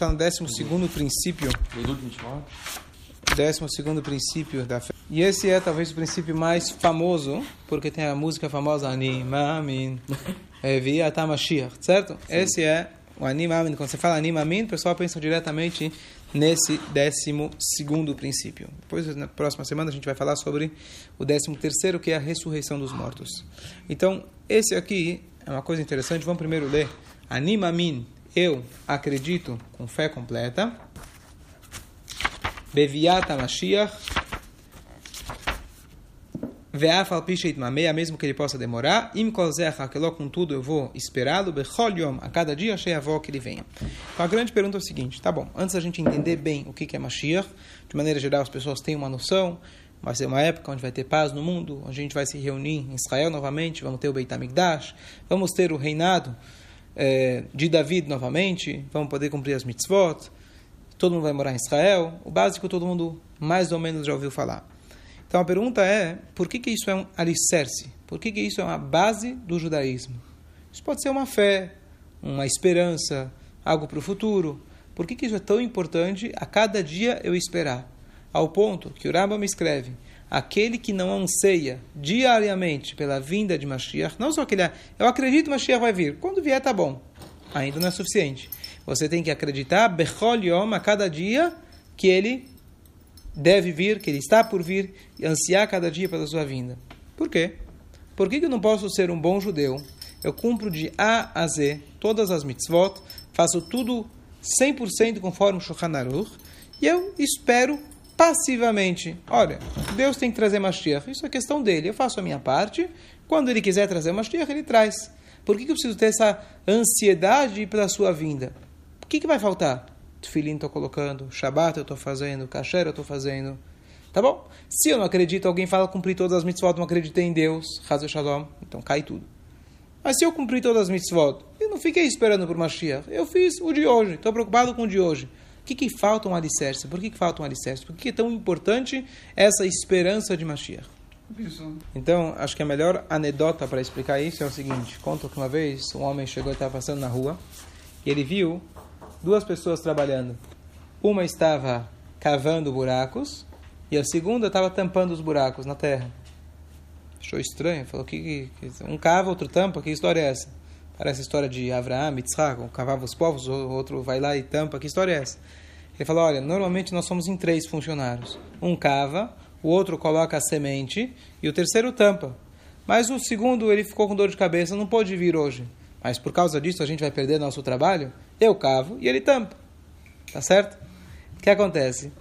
está no 12 princípio. Décimo segundo princípio da fé. E esse é talvez o princípio mais famoso, porque tem a música famosa Animamin, Viata Mashiach, certo? Sim. Esse é o Animamin. Quando você fala Animamin, o pessoal pensa diretamente nesse décimo segundo princípio. Depois, na próxima semana, a gente vai falar sobre o décimo terceiro, que é a ressurreição dos mortos. Então, esse aqui é uma coisa interessante. Vamos primeiro ler Animamin, eu acredito com fé completa. Beviata Mashiach. Ve'af al pisheit mameia, mesmo que ele possa demorar. Im kolzecha, eu vou esperá-lo. Bechol yom, a cada dia achei a avó que ele venha. Então a grande pergunta é o seguinte, tá bom, antes da gente entender bem o que é Mashiach, de maneira geral as pessoas têm uma noção, vai ser uma época onde vai ter paz no mundo, onde a gente vai se reunir em Israel novamente, vamos ter o Beit HaMikdash, vamos ter o reinado é, de David novamente, vamos poder cumprir as mitzvot, todo mundo vai morar em Israel, o básico todo mundo mais ou menos já ouviu falar. Então a pergunta é, por que, que isso é um alicerce? Por que, que isso é uma base do judaísmo? Isso pode ser uma fé, uma esperança, algo para o futuro. Por que, que isso é tão importante a cada dia eu esperar? Ao ponto que o Rambam escreve, aquele que não anseia diariamente pela vinda de Mashiach, não só aquele, eu acredito que Mashiach vai vir, quando vier tá bom, ainda não é suficiente. Você tem que acreditar, Bechol Yom, a cada dia, que ele deve vir, que ele está por vir, e ansiar cada dia pela sua vinda. Por quê? Por que eu não posso ser um bom judeu? Eu cumpro de A a Z todas as mitzvot, faço tudo 100% conforme o Shulchan Aruch, e eu espero passivamente. Olha, Deus tem que trazer Mashiach, isso é questão dele, eu faço a minha parte, quando ele quiser trazer Mashiach, ele traz. Por que eu preciso ter essa ansiedade pela sua vinda? O que, que vai faltar? Tufilin estou colocando, Shabbat eu estou fazendo, Kasher eu estou fazendo. Tá bom? Se eu não acredito, alguém fala cumprir todas as mitzvot, não acreditei em Deus, Hazel Shalom, então cai tudo. Mas se eu cumprir todas as mitzvot, eu não fiquei esperando por Mashiach, eu fiz o de hoje, estou preocupado com o de hoje. O que, que falta um alicerce? Por que, que falta um alicerce? Por que é tão importante essa esperança de Mashiach? Então, acho que a melhor anedota para explicar isso é o seguinte: conta que uma vez um homem chegou e estava passando na rua e ele viu duas pessoas trabalhando. Uma estava cavando buracos e a segunda estava tampando os buracos na terra. Achou estranho, falou que, que um cava, outro tampa, que história é essa? Parece a história de Abraão, Yitzhak, cavava os povos, o outro vai lá e tampa, que história é essa? Ele falou, olha, normalmente nós somos em três funcionários. Um cava, o outro coloca a semente e o terceiro tampa. Mas o segundo ele ficou com dor de cabeça, não pôde vir hoje. Mas por causa disso a gente vai perder nosso trabalho? Eu cavo e ele tampa. Tá certo? O que acontece?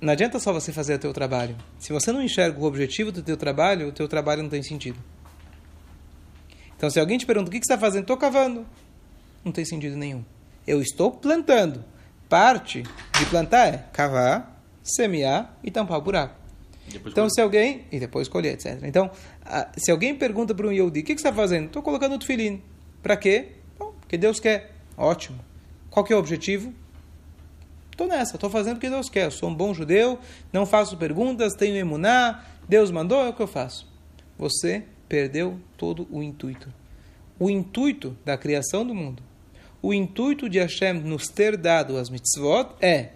Não adianta só você fazer o teu trabalho. Se você não enxerga o objetivo do teu trabalho, o teu trabalho não tem sentido. Então, se alguém te pergunta o que, você está fazendo, estou cavando. Não tem sentido nenhum. Eu estou plantando. Parte de plantar é cavar, semear e tampar o buraco. Então, se alguém. E depois colher, etc. Então, se alguém pergunta para um Yodi, o que, você está fazendo? Estou colocando o tefilim. Para quê? Bom, porque Deus quer. Ótimo. Qual que é o objetivo? Estou nessa, estou fazendo o que Deus quer. Eu sou um bom judeu, não faço perguntas, tenho emuná, Deus mandou, é o que eu faço. Você perdeu todo o intuito. O intuito da criação do mundo, o intuito de Hashem nos ter dado as mitzvot é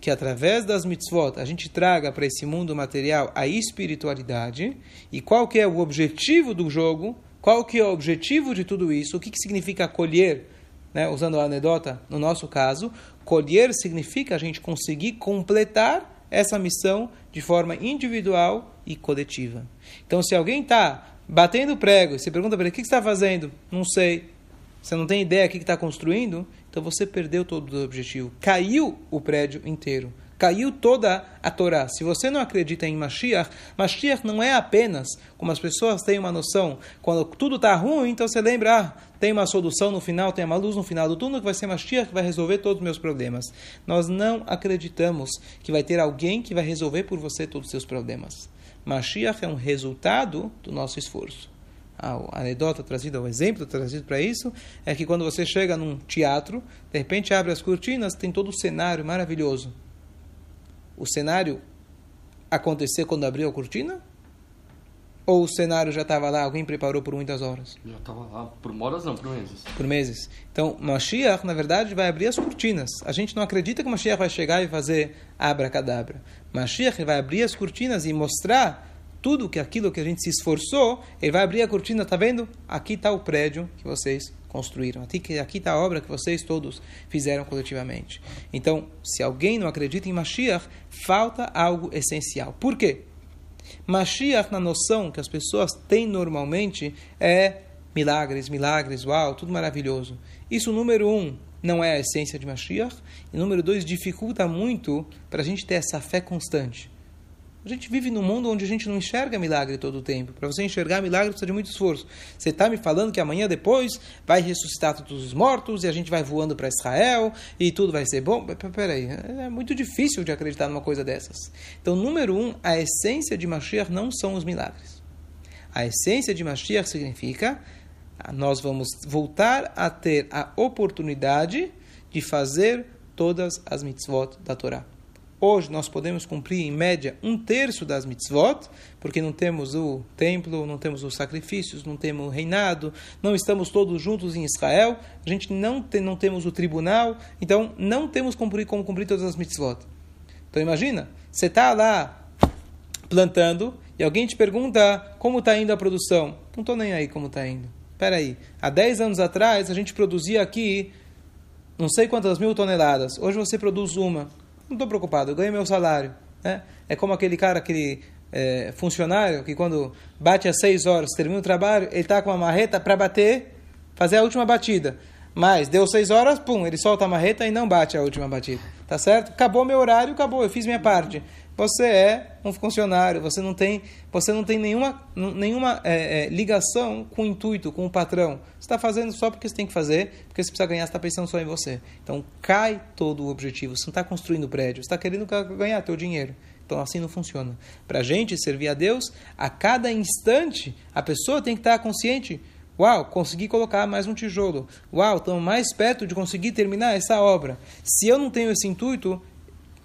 que através das mitzvot a gente traga para esse mundo material a espiritualidade. E qual que é o objetivo do jogo? Qual que é o objetivo de tudo isso? O que, que significa colher? Né? Usando a anedota, no nosso caso, colher significa a gente conseguir completar essa missão de forma individual e coletiva. Então, se alguém está batendo prego você pergunta para ele, o que você está fazendo? Não sei. Você não tem ideia do que está construindo? Então você perdeu todo o objetivo. Caiu o prédio inteiro caiu toda a Torá. Se você não acredita em Mashiach, Mashiach não é apenas, como as pessoas têm uma noção, quando tudo está ruim, então você lembra, ah, tem uma solução no final, tem uma luz no final do túnel que vai ser Mashiach, que vai resolver todos os meus problemas. Nós não acreditamos que vai ter alguém que vai resolver por você todos os seus problemas. Mashiach é um resultado do nosso esforço. A anedota trazida, o exemplo trazido para isso, é que quando você chega num teatro, de repente abre as cortinas, tem todo o cenário maravilhoso o cenário acontecer quando abriu a cortina? Ou o cenário já estava lá, alguém preparou por muitas horas? Já estava lá, por horas não, por meses. Por meses. Então, Mashiach, na verdade, vai abrir as cortinas. A gente não acredita que Mashiach vai chegar e fazer abracadabra. Mashiach vai abrir as cortinas e mostrar tudo que aquilo que a gente se esforçou, ele vai abrir a cortina, tá vendo? Aqui está o prédio que vocês construíram. Aqui está a obra que vocês todos fizeram coletivamente. Então, se alguém não acredita em Mashiach, falta algo essencial. Por quê? Mashiach, na noção que as pessoas têm normalmente, é milagres, milagres, uau, tudo maravilhoso. Isso, número um, não é a essência de Mashiach. E número dois, dificulta muito para a gente ter essa fé constante. A gente vive num mundo onde a gente não enxerga milagre todo o tempo. Para você enxergar milagre precisa de muito esforço. Você está me falando que amanhã depois vai ressuscitar todos os mortos e a gente vai voando para Israel e tudo vai ser bom? Peraí, é muito difícil de acreditar numa coisa dessas. Então, número um, a essência de Mashiach não são os milagres. A essência de Mashiach significa nós vamos voltar a ter a oportunidade de fazer todas as mitzvot da Torá. Hoje nós podemos cumprir em média um terço das mitzvot, porque não temos o templo, não temos os sacrifícios, não temos o reinado, não estamos todos juntos em Israel, a gente não, tem, não temos o tribunal, então não temos cumprir, como cumprir todas as mitzvot. Então imagina, você está lá plantando e alguém te pergunta como está indo a produção. Não estou nem aí como está indo. Espera aí, há 10 anos atrás a gente produzia aqui não sei quantas mil toneladas, hoje você produz uma. Não estou preocupado, eu ganho meu salário. Né? É como aquele cara, aquele é, funcionário que quando bate às seis horas, termina o trabalho, ele está com uma marreta para bater, fazer a última batida. Mas deu seis horas, pum, ele solta a marreta e não bate a última batida. Tá certo? Acabou meu horário, acabou, eu fiz minha parte. Você é um funcionário, você não tem, você não tem nenhuma, nenhuma é, é, ligação com o intuito, com o patrão. Você está fazendo só porque você tem que fazer, porque você precisa ganhar, você está pensando só em você. Então cai todo o objetivo. Você não está construindo prédio, você está querendo ganhar teu dinheiro. Então assim não funciona. Para a gente servir a Deus, a cada instante a pessoa tem que estar consciente. Uau, consegui colocar mais um tijolo. Uau, estamos mais perto de conseguir terminar essa obra. Se eu não tenho esse intuito,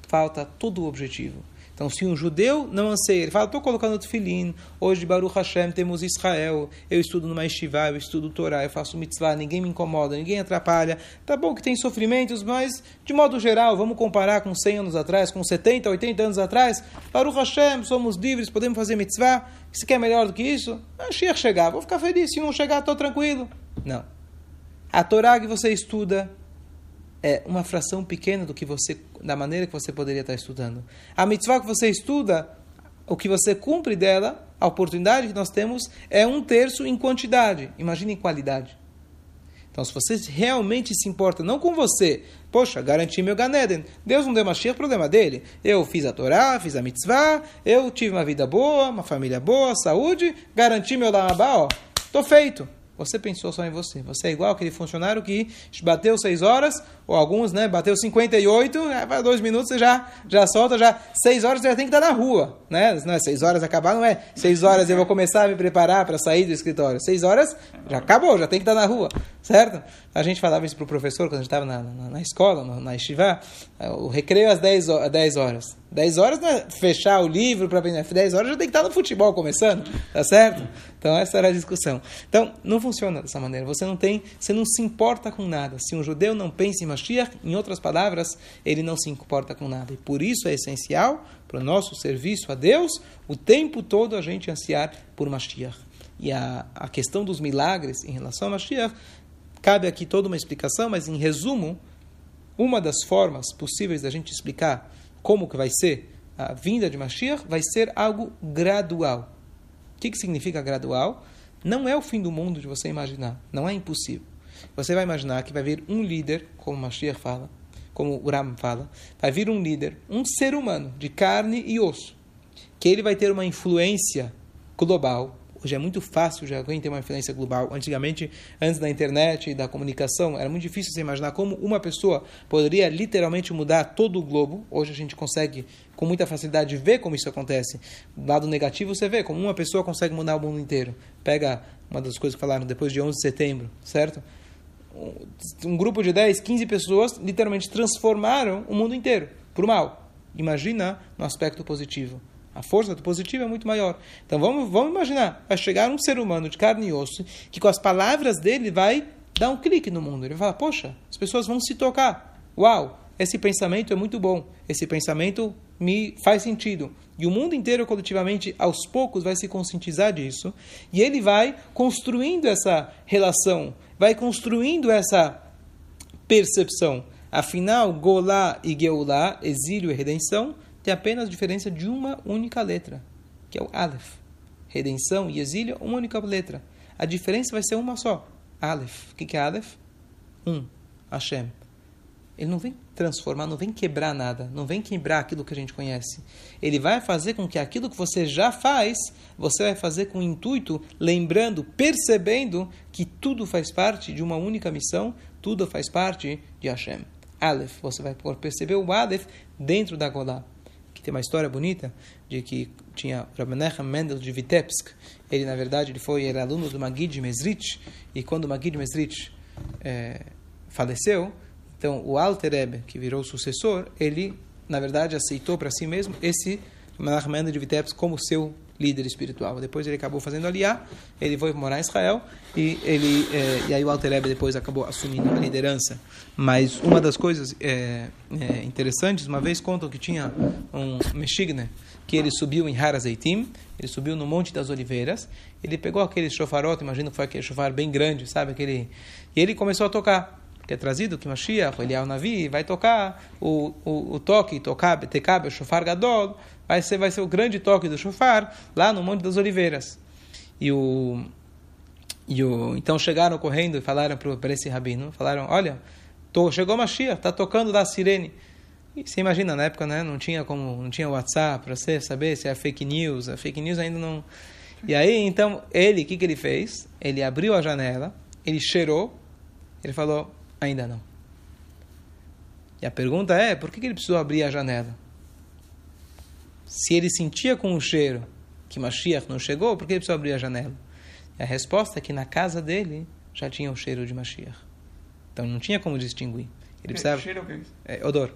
falta todo o objetivo. Então, se um judeu não anseia, ele fala, estou colocando o tefilim, hoje Baruch Hashem temos Israel, eu estudo no Yeshiva, eu estudo Torá, eu faço mitzvah, ninguém me incomoda, ninguém atrapalha. Tá bom que tem sofrimentos, mas, de modo geral, vamos comparar com 100 anos atrás, com 70, 80 anos atrás, Baruch Hashem, somos livres, podemos fazer mitzvah, se quer melhor do que isso? Achei chegar, vou ficar feliz, se não chegar, estou tranquilo. Não. A Torá que você estuda, é uma fração pequena do que você, da maneira que você poderia estar estudando. A mitzvah que você estuda, o que você cumpre dela, a oportunidade que nós temos é um terço em quantidade. Imagine em qualidade. Então, se você realmente se importa, não com você, poxa, garanti meu Ganeden. Deus não deu Mashiach, problema dele. Eu fiz a Torá, fiz a mitzvah, eu tive uma vida boa, uma família boa, saúde, garanti meu Lamabá, ó, tô feito. Você pensou só em você. Você é igual aquele funcionário que bateu 6 horas, ou alguns, né? Bateu 58, vai dois minutos, você já, já solta, já 6 horas você já tem que estar na rua. Né? Não é 6 horas acabar, não é 6 horas eu vou começar a me preparar para sair do escritório. 6 horas já acabou, já tem que estar na rua. Certo? A gente falava isso para o professor quando a gente estava na, na, na, escola, na, na Estivá, o recreio às 10, 10 horas. 10 horas não é fechar o livro para aprender. 10 horas já tem que estar no futebol começando, tá certo? Então essa era a discussão. Então não funciona dessa maneira. Você não tem, você não se importa com nada. Se um judeu não pensa em Mashiach, em outras palavras, ele não se importa com nada. E por isso é essencial para o nosso serviço a Deus o tempo todo a gente ansiar por Mashiach. E a, a questão dos milagres em relação a Mashiach, cabe aqui toda uma explicação, mas em resumo, uma das formas possíveis da gente explicar como que vai ser a vinda de Mashiach, vai ser algo gradual. O que, que significa gradual? Não é o fim do mundo de você imaginar. Não é impossível. Você vai imaginar que vai vir um líder, como Mashiach fala, como o fala, vai vir um líder, um ser humano de carne e osso, que ele vai ter uma influência global Hoje é muito fácil já alguém ter uma influência global. Antigamente, antes da internet e da comunicação, era muito difícil você imaginar como uma pessoa poderia literalmente mudar todo o globo. Hoje a gente consegue com muita facilidade ver como isso acontece. Do lado negativo você vê como uma pessoa consegue mudar o mundo inteiro. Pega uma das coisas que falaram depois de 11 de setembro, certo? Um grupo de 10, 15 pessoas literalmente transformaram o mundo inteiro por mal. Imagina no aspecto positivo A força do positivo é muito maior. Então vamos, vamos imaginar, vai chegar um ser humano de carne e osso que com as palavras dele vai dar um clique no mundo. Ele vai falar, poxa, as pessoas vão se tocar. Uau, esse pensamento é muito bom. Esse pensamento me faz sentido. E o mundo inteiro, coletivamente, aos poucos, vai se conscientizar disso. E ele vai construindo essa relação, vai construindo essa percepção. Afinal, Golá e Geulá, exílio e redenção, tem apenas diferença de uma única letra, que é o Aleph. Redenção e exílio, uma única letra. A diferença vai ser uma só. Aleph. O que é Aleph? Um. Hashem. Ele não vem transformar, não vem quebrar nada, não vem quebrar aquilo que a gente conhece. Ele vai fazer com que aquilo que você já faz, você vai fazer com intuito, lembrando, percebendo que tudo faz parte de uma única missão, tudo faz parte de Hashem. Aleph, você vai perceber o Aleph dentro da Golá tem uma história bonita de que tinha Rabbi Nechem Mendel de Vitebsk. Ele, na verdade, ele foi era aluno do Magid Mesrich. E quando o Magid Mesrich é, faleceu, então o Alter Rebbe, que virou sucessor, ele, na verdade, aceitou para si mesmo esse Menachem Mendel de Vitebsk como seu líder espiritual. Depois ele acabou fazendo aliá, ele foi morar em Israel e ele é, e aí o Alter depois acabou assumindo a liderança. Mas uma das coisas é, é, interessantes, uma vez contam que tinha um Meshigne que ele subiu em Harazeitim, ele subiu no Monte das Oliveiras, ele pegou aquele chofarot, imagino que foi aquele chofar bem grande, sabe aquele, e ele começou a tocar que é trazido que Mashiach, ele é Navi, vai tocar o, o, o toque, tocar, tekab, o shofar gadol, vai ser, vai ser o grande toque do shofar lá no Monte das Oliveiras. E o, e o, então chegaram correndo e falaram para esse rabino, falaram, olha, tô, chegou Mashiach, está tocando da sirene. E você imagina, na época né, não tinha como não tinha WhatsApp para você saber se é fake news, a fake news ainda não... E aí, então, ele, o que, que ele fez? Ele abriu a janela, ele cheirou, ele falou, ainda não. E a pergunta é, por que, que ele precisou abrir a janela? se ele sentia com o cheiro que Mashiach não chegou, por que ele precisou abrir a janela? E a resposta é que na casa dele já tinha o cheiro de Mashiach. Então não tinha como distinguir. Ele precisava. Cheiro o É, odor.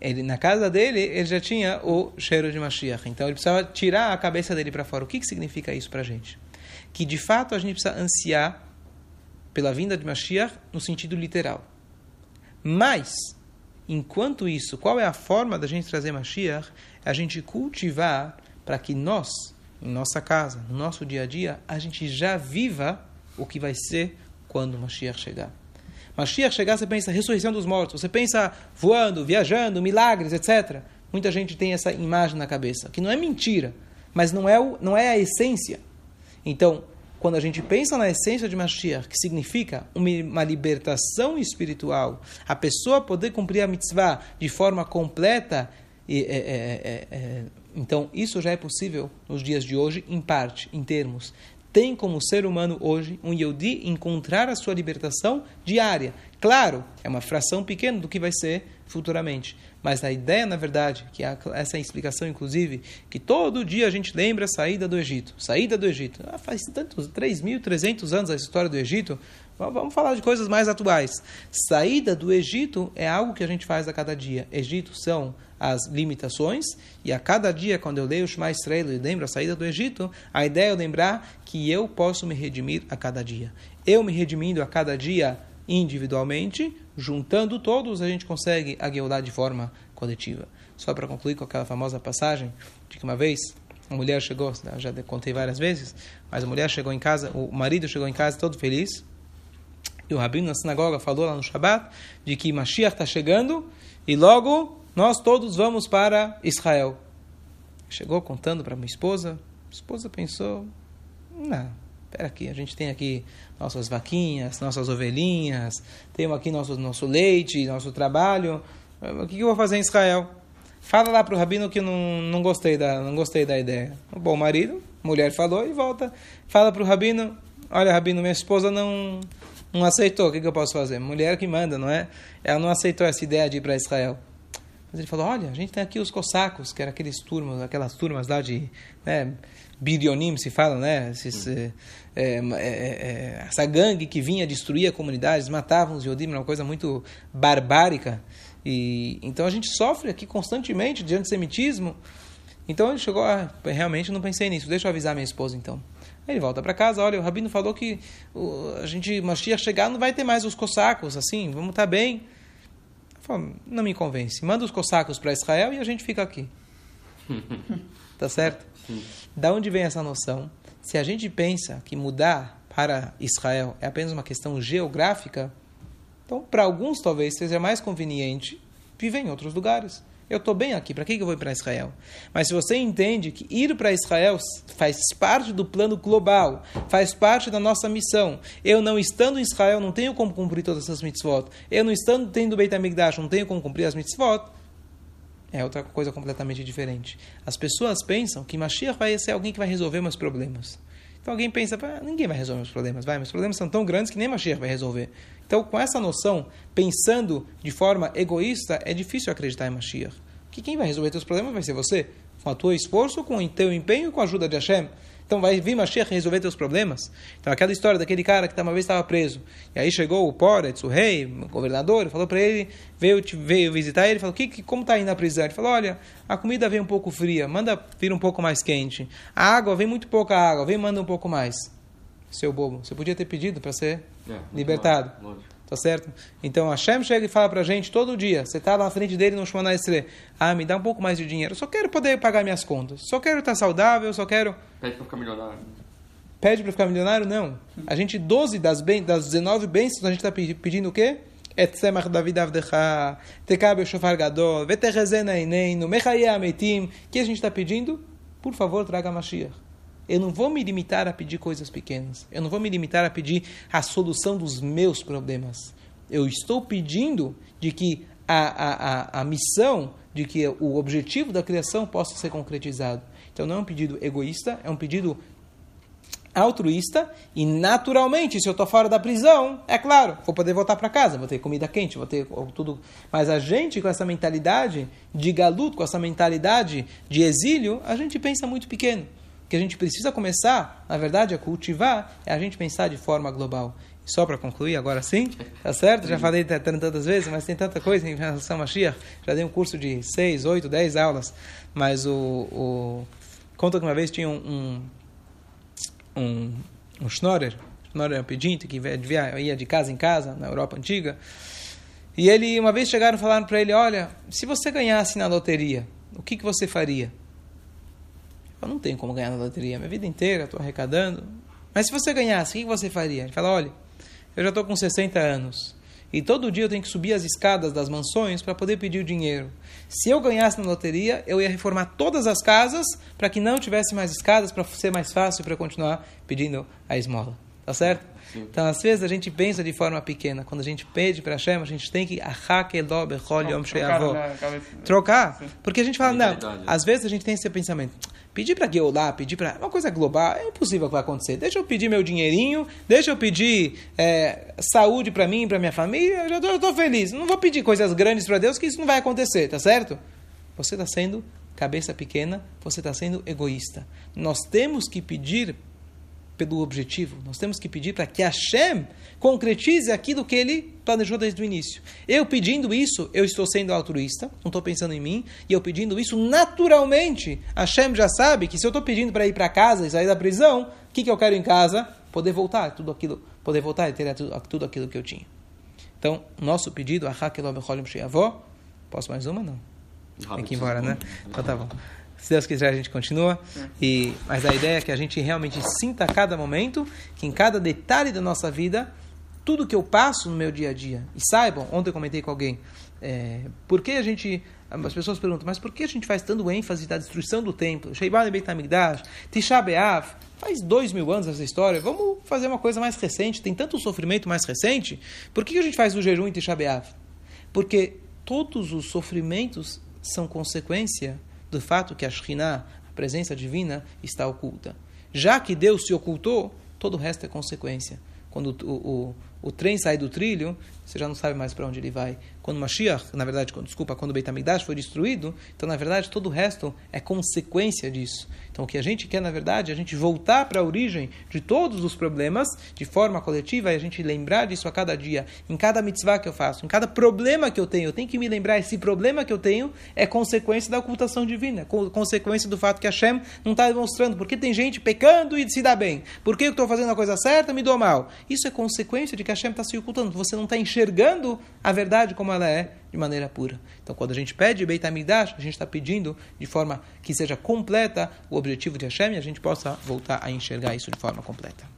Ele, na casa dele, ele já tinha o cheiro de Mashiach. Então ele precisava tirar a cabeça dele para fora. O que, que significa isso para a gente? Que de fato a gente precisa ansiar pela vinda de Mashiach no sentido literal. Mas, enquanto isso, qual é a forma da gente trazer Mashiach? a gente cultivar para que nós, em nossa casa, no nosso dia a dia, a gente já viva o que vai ser quando Mashiach chegar. Mashiach chegar, você pensa ressurreição dos mortos, você pensa voando, viajando, milagres, etc. Muita gente tem essa imagem na cabeça, que não é mentira, mas não é, o, não é a essência. Então, quando a gente pensa na essência de Mashiach, que significa uma, libertação espiritual, a pessoa poder cumprir a mitzvah de forma completa e, é, é, é, é, então, isso já é possível nos dias de hoje, em parte, em termos. Tem como ser humano hoje um Yodi encontrar a sua libertação diária. Claro, é uma fração pequena do que vai ser futuramente. Mas a ideia, na verdade, que essa é explicação, inclusive, que todo dia a gente lembra a saída do Egito. Saída do Egito. Ah, faz tantos, 3.300 anos a história do Egito. Vamos falar de coisas mais atuais. Saída do Egito é algo que a gente faz a cada dia. Egito são as limitações, e a cada dia, quando eu leio o Shema Israel e lembro a saída do Egito, a ideia é lembrar que eu posso me redimir a cada dia. Eu me redimindo a cada dia individualmente, juntando todos, a gente consegue agueudar de forma coletiva. Só para concluir com aquela famosa passagem de que uma vez uma mulher chegou, já contei várias vezes, mas a mulher chegou em casa, o marido chegou em casa todo feliz, e o rabino na sinagoga falou lá no Shabat de que Mashiach está chegando e logo nós todos vamos para Israel. Chegou contando para minha esposa. A esposa pensou: não, espera aqui, a gente tem aqui nossas vaquinhas, nossas ovelhinhas, temos aqui nosso, nosso leite, nosso trabalho. O que eu vou fazer em Israel? Fala lá para o rabino que não, não, gostei da, não gostei da ideia. O bom marido, mulher falou e volta. Fala para o rabino: olha, rabino, minha esposa não não aceitou, o que, que eu posso fazer? Mulher que manda, não é? Ela não aceitou essa ideia de ir para Israel. Mas ele falou: olha, a gente tem aqui os cossacos, que eram aqueles turmas, aquelas turmas lá de né, se fala, né? Esses, é, é, é, essa gangue que vinha destruir a comunidade, matavam os Yodim, uma coisa muito barbárica. E, então a gente sofre aqui constantemente de antissemitismo. Então ele chegou, ah, realmente não pensei nisso, deixa eu avisar minha esposa então. Aí ele volta para casa, olha, o Rabino falou que o, a gente, Mashiach chegar, não vai ter mais os cossacos, assim, vamos estar tá bem. Falo, não me convence. Manda os cossacos para Israel e a gente fica aqui. tá certo? Da onde vem essa noção? Se a gente pensa que mudar para Israel é apenas uma questão geográfica, então para alguns talvez seja mais conveniente viver em outros lugares. Eu estou bem aqui, para que eu vou ir para Israel? Mas se você entende que ir para Israel faz parte do plano global, faz parte da nossa missão, eu não estando em Israel não tenho como cumprir todas essas mitzvot, eu não estando tendo Beit HaMikdash não tenho como cumprir as mitzvot, é outra coisa completamente diferente. As pessoas pensam que Mashiach vai ser alguém que vai resolver meus problemas. Então alguém pensa, ninguém vai resolver meus problemas, vai, meus problemas são tão grandes que nem Mashiach vai resolver. Então, com essa noção, pensando de forma egoísta, é difícil acreditar em Mashiach. Que quem vai resolver teus problemas vai ser você, com o teu esforço, com o teu empenho e com a ajuda de Hashem. Então vai vir Mashiach resolver teus problemas. Então aquela história daquele cara que uma vez estava preso. E aí chegou o Poretz, o rei, o governador, falou para ele, veio, veio visitar ele, falou, que, que, como está aí na prisão? Ele falou, olha, a comida vem um pouco fria, manda vir um pouco mais quente. A água, vem muito pouca água, vem manda um pouco mais. Seu bobo, você podia ter pedido para ser é, libertado. Lógico. Tá certo? Então Hashem chega e fala pra gente todo dia. Você tá na frente dele no Shemana Estre. Ah, me dá um pouco mais de dinheiro. Só quero poder pagar minhas contas. Só quero estar saudável, só quero. Pede pra ficar milionário. Pede pra ficar milionário? Não. A gente, 12 das, ben, das 19 bênçãos, a gente tá pedindo o quê? Etzemach David Avdecha, Tekabe Shofar Gadol, Veterezena Ineinu, Mechaye Ametim. O que a gente está pedindo? Por favor, traga Mashiach. Eu não vou me limitar a pedir coisas pequenas. Eu não vou me limitar a pedir a solução dos meus problemas. Eu estou pedindo de que a, a, a, a missão, de que o objetivo da criação possa ser concretizado. Então não é um pedido egoísta, é um pedido altruísta e naturalmente, se eu estou fora da prisão, é claro, vou poder voltar para casa, vou ter comida quente, vou ter tudo. Mas a gente com essa mentalidade de galuto, com essa mentalidade de exílio, a gente pensa muito pequeno que a gente precisa começar, na verdade, a cultivar, é a gente pensar de forma global. Só para concluir, agora sim, tá certo? Já falei tantas vezes, mas tem tanta coisa em relação a Mashiach. Já dei um curso de 6, 8, 10 aulas, mas o, o... Conta que uma vez tinha um, um, um, um schnorrer, schnorrer é um pedinte que ia de casa em casa, na Europa Antiga, e ele, uma vez chegaram e falaram para ele, olha, se você ganhasse na loteria, o que, que você faria? Eu não tenho como ganhar na loteria minha vida inteira, estou arrecadando. Mas se você ganhasse, o que você faria? Ele fala: olha, eu já estou com 60 anos e todo dia eu tenho que subir as escadas das mansões para poder pedir o dinheiro. Se eu ganhasse na loteria, eu ia reformar todas as casas para que não tivesse mais escadas, para ser mais fácil para continuar pedindo a esmola. Tá certo? Sim. Então, às vezes, a gente pensa de forma pequena. Quando a gente pede para Hashem, a gente tem que trocar. trocar. Porque a gente fala, não, às vezes a gente tem esse pensamento. Pedir para Geulah, pedir para. Uma coisa global, é impossível que vai acontecer. Deixa eu pedir meu dinheirinho, deixa eu pedir é, saúde para mim, para minha família, eu já estou feliz. Não vou pedir coisas grandes para Deus, que isso não vai acontecer, tá certo? Você está sendo cabeça pequena, você está sendo egoísta. Nós temos que pedir pelo objetivo. Nós temos que pedir para que Hashem concretize aquilo que ele planejou desde o início. Eu pedindo isso, eu estou sendo altruísta, não estou pensando em mim, e eu pedindo isso naturalmente. Hashem já sabe que se eu estou pedindo para ir para casa e sair da prisão, o que, que eu quero em casa? Poder voltar, tudo aquilo, poder voltar e ter tudo, tudo aquilo que eu tinha. Então, nosso pedido, Posso mais uma? Não. Tem que ir embora, né? Então tá bom. Se Deus quiser, a gente continua. E, mas a ideia é que a gente realmente sinta a cada momento, que em cada detalhe da nossa vida, tudo que eu passo no meu dia a dia. E saibam, ontem eu comentei com alguém, é, por que a gente. As pessoas perguntam, mas por que a gente faz tanto ênfase da destruição do templo? Sheibad Beit HaMikdash, Tisha B'Av, faz dois mil anos essa história, vamos fazer uma coisa mais recente, tem tanto sofrimento mais recente, por que a gente faz o jejum em Tisha B'Av? Porque todos os sofrimentos são consequência do fato que a Shekhinah, a presença divina, está oculta. Já que Deus se ocultou, todo o resto é consequência. Quando o, o, o trem sai do trilho, você já não sabe mais para onde ele vai. Quando Mashiach, na verdade, quando, desculpa, quando Beit HaMikdash foi destruído, então, na verdade, todo o resto é consequência disso. Então, o que a gente quer, na verdade, é a gente voltar para a origem de todos os problemas, de forma coletiva, e a gente lembrar disso a cada dia, em cada mitzvah que eu faço, em cada problema que eu tenho. Eu tenho que me lembrar, esse problema que eu tenho é consequência da ocultação divina, é consequência do fato que Hashem não está demonstrando. Porque tem gente pecando e se dá bem. Porque eu estou fazendo a coisa certa, me dou mal. Isso é consequência de que Hashem está se ocultando. Você não está enxergando a verdade como ela é de maneira pura. Então, quando a gente pede Beit HaMikdash, a gente está pedindo de forma que seja completa o objetivo de Hashem e a gente possa voltar a enxergar isso de forma completa.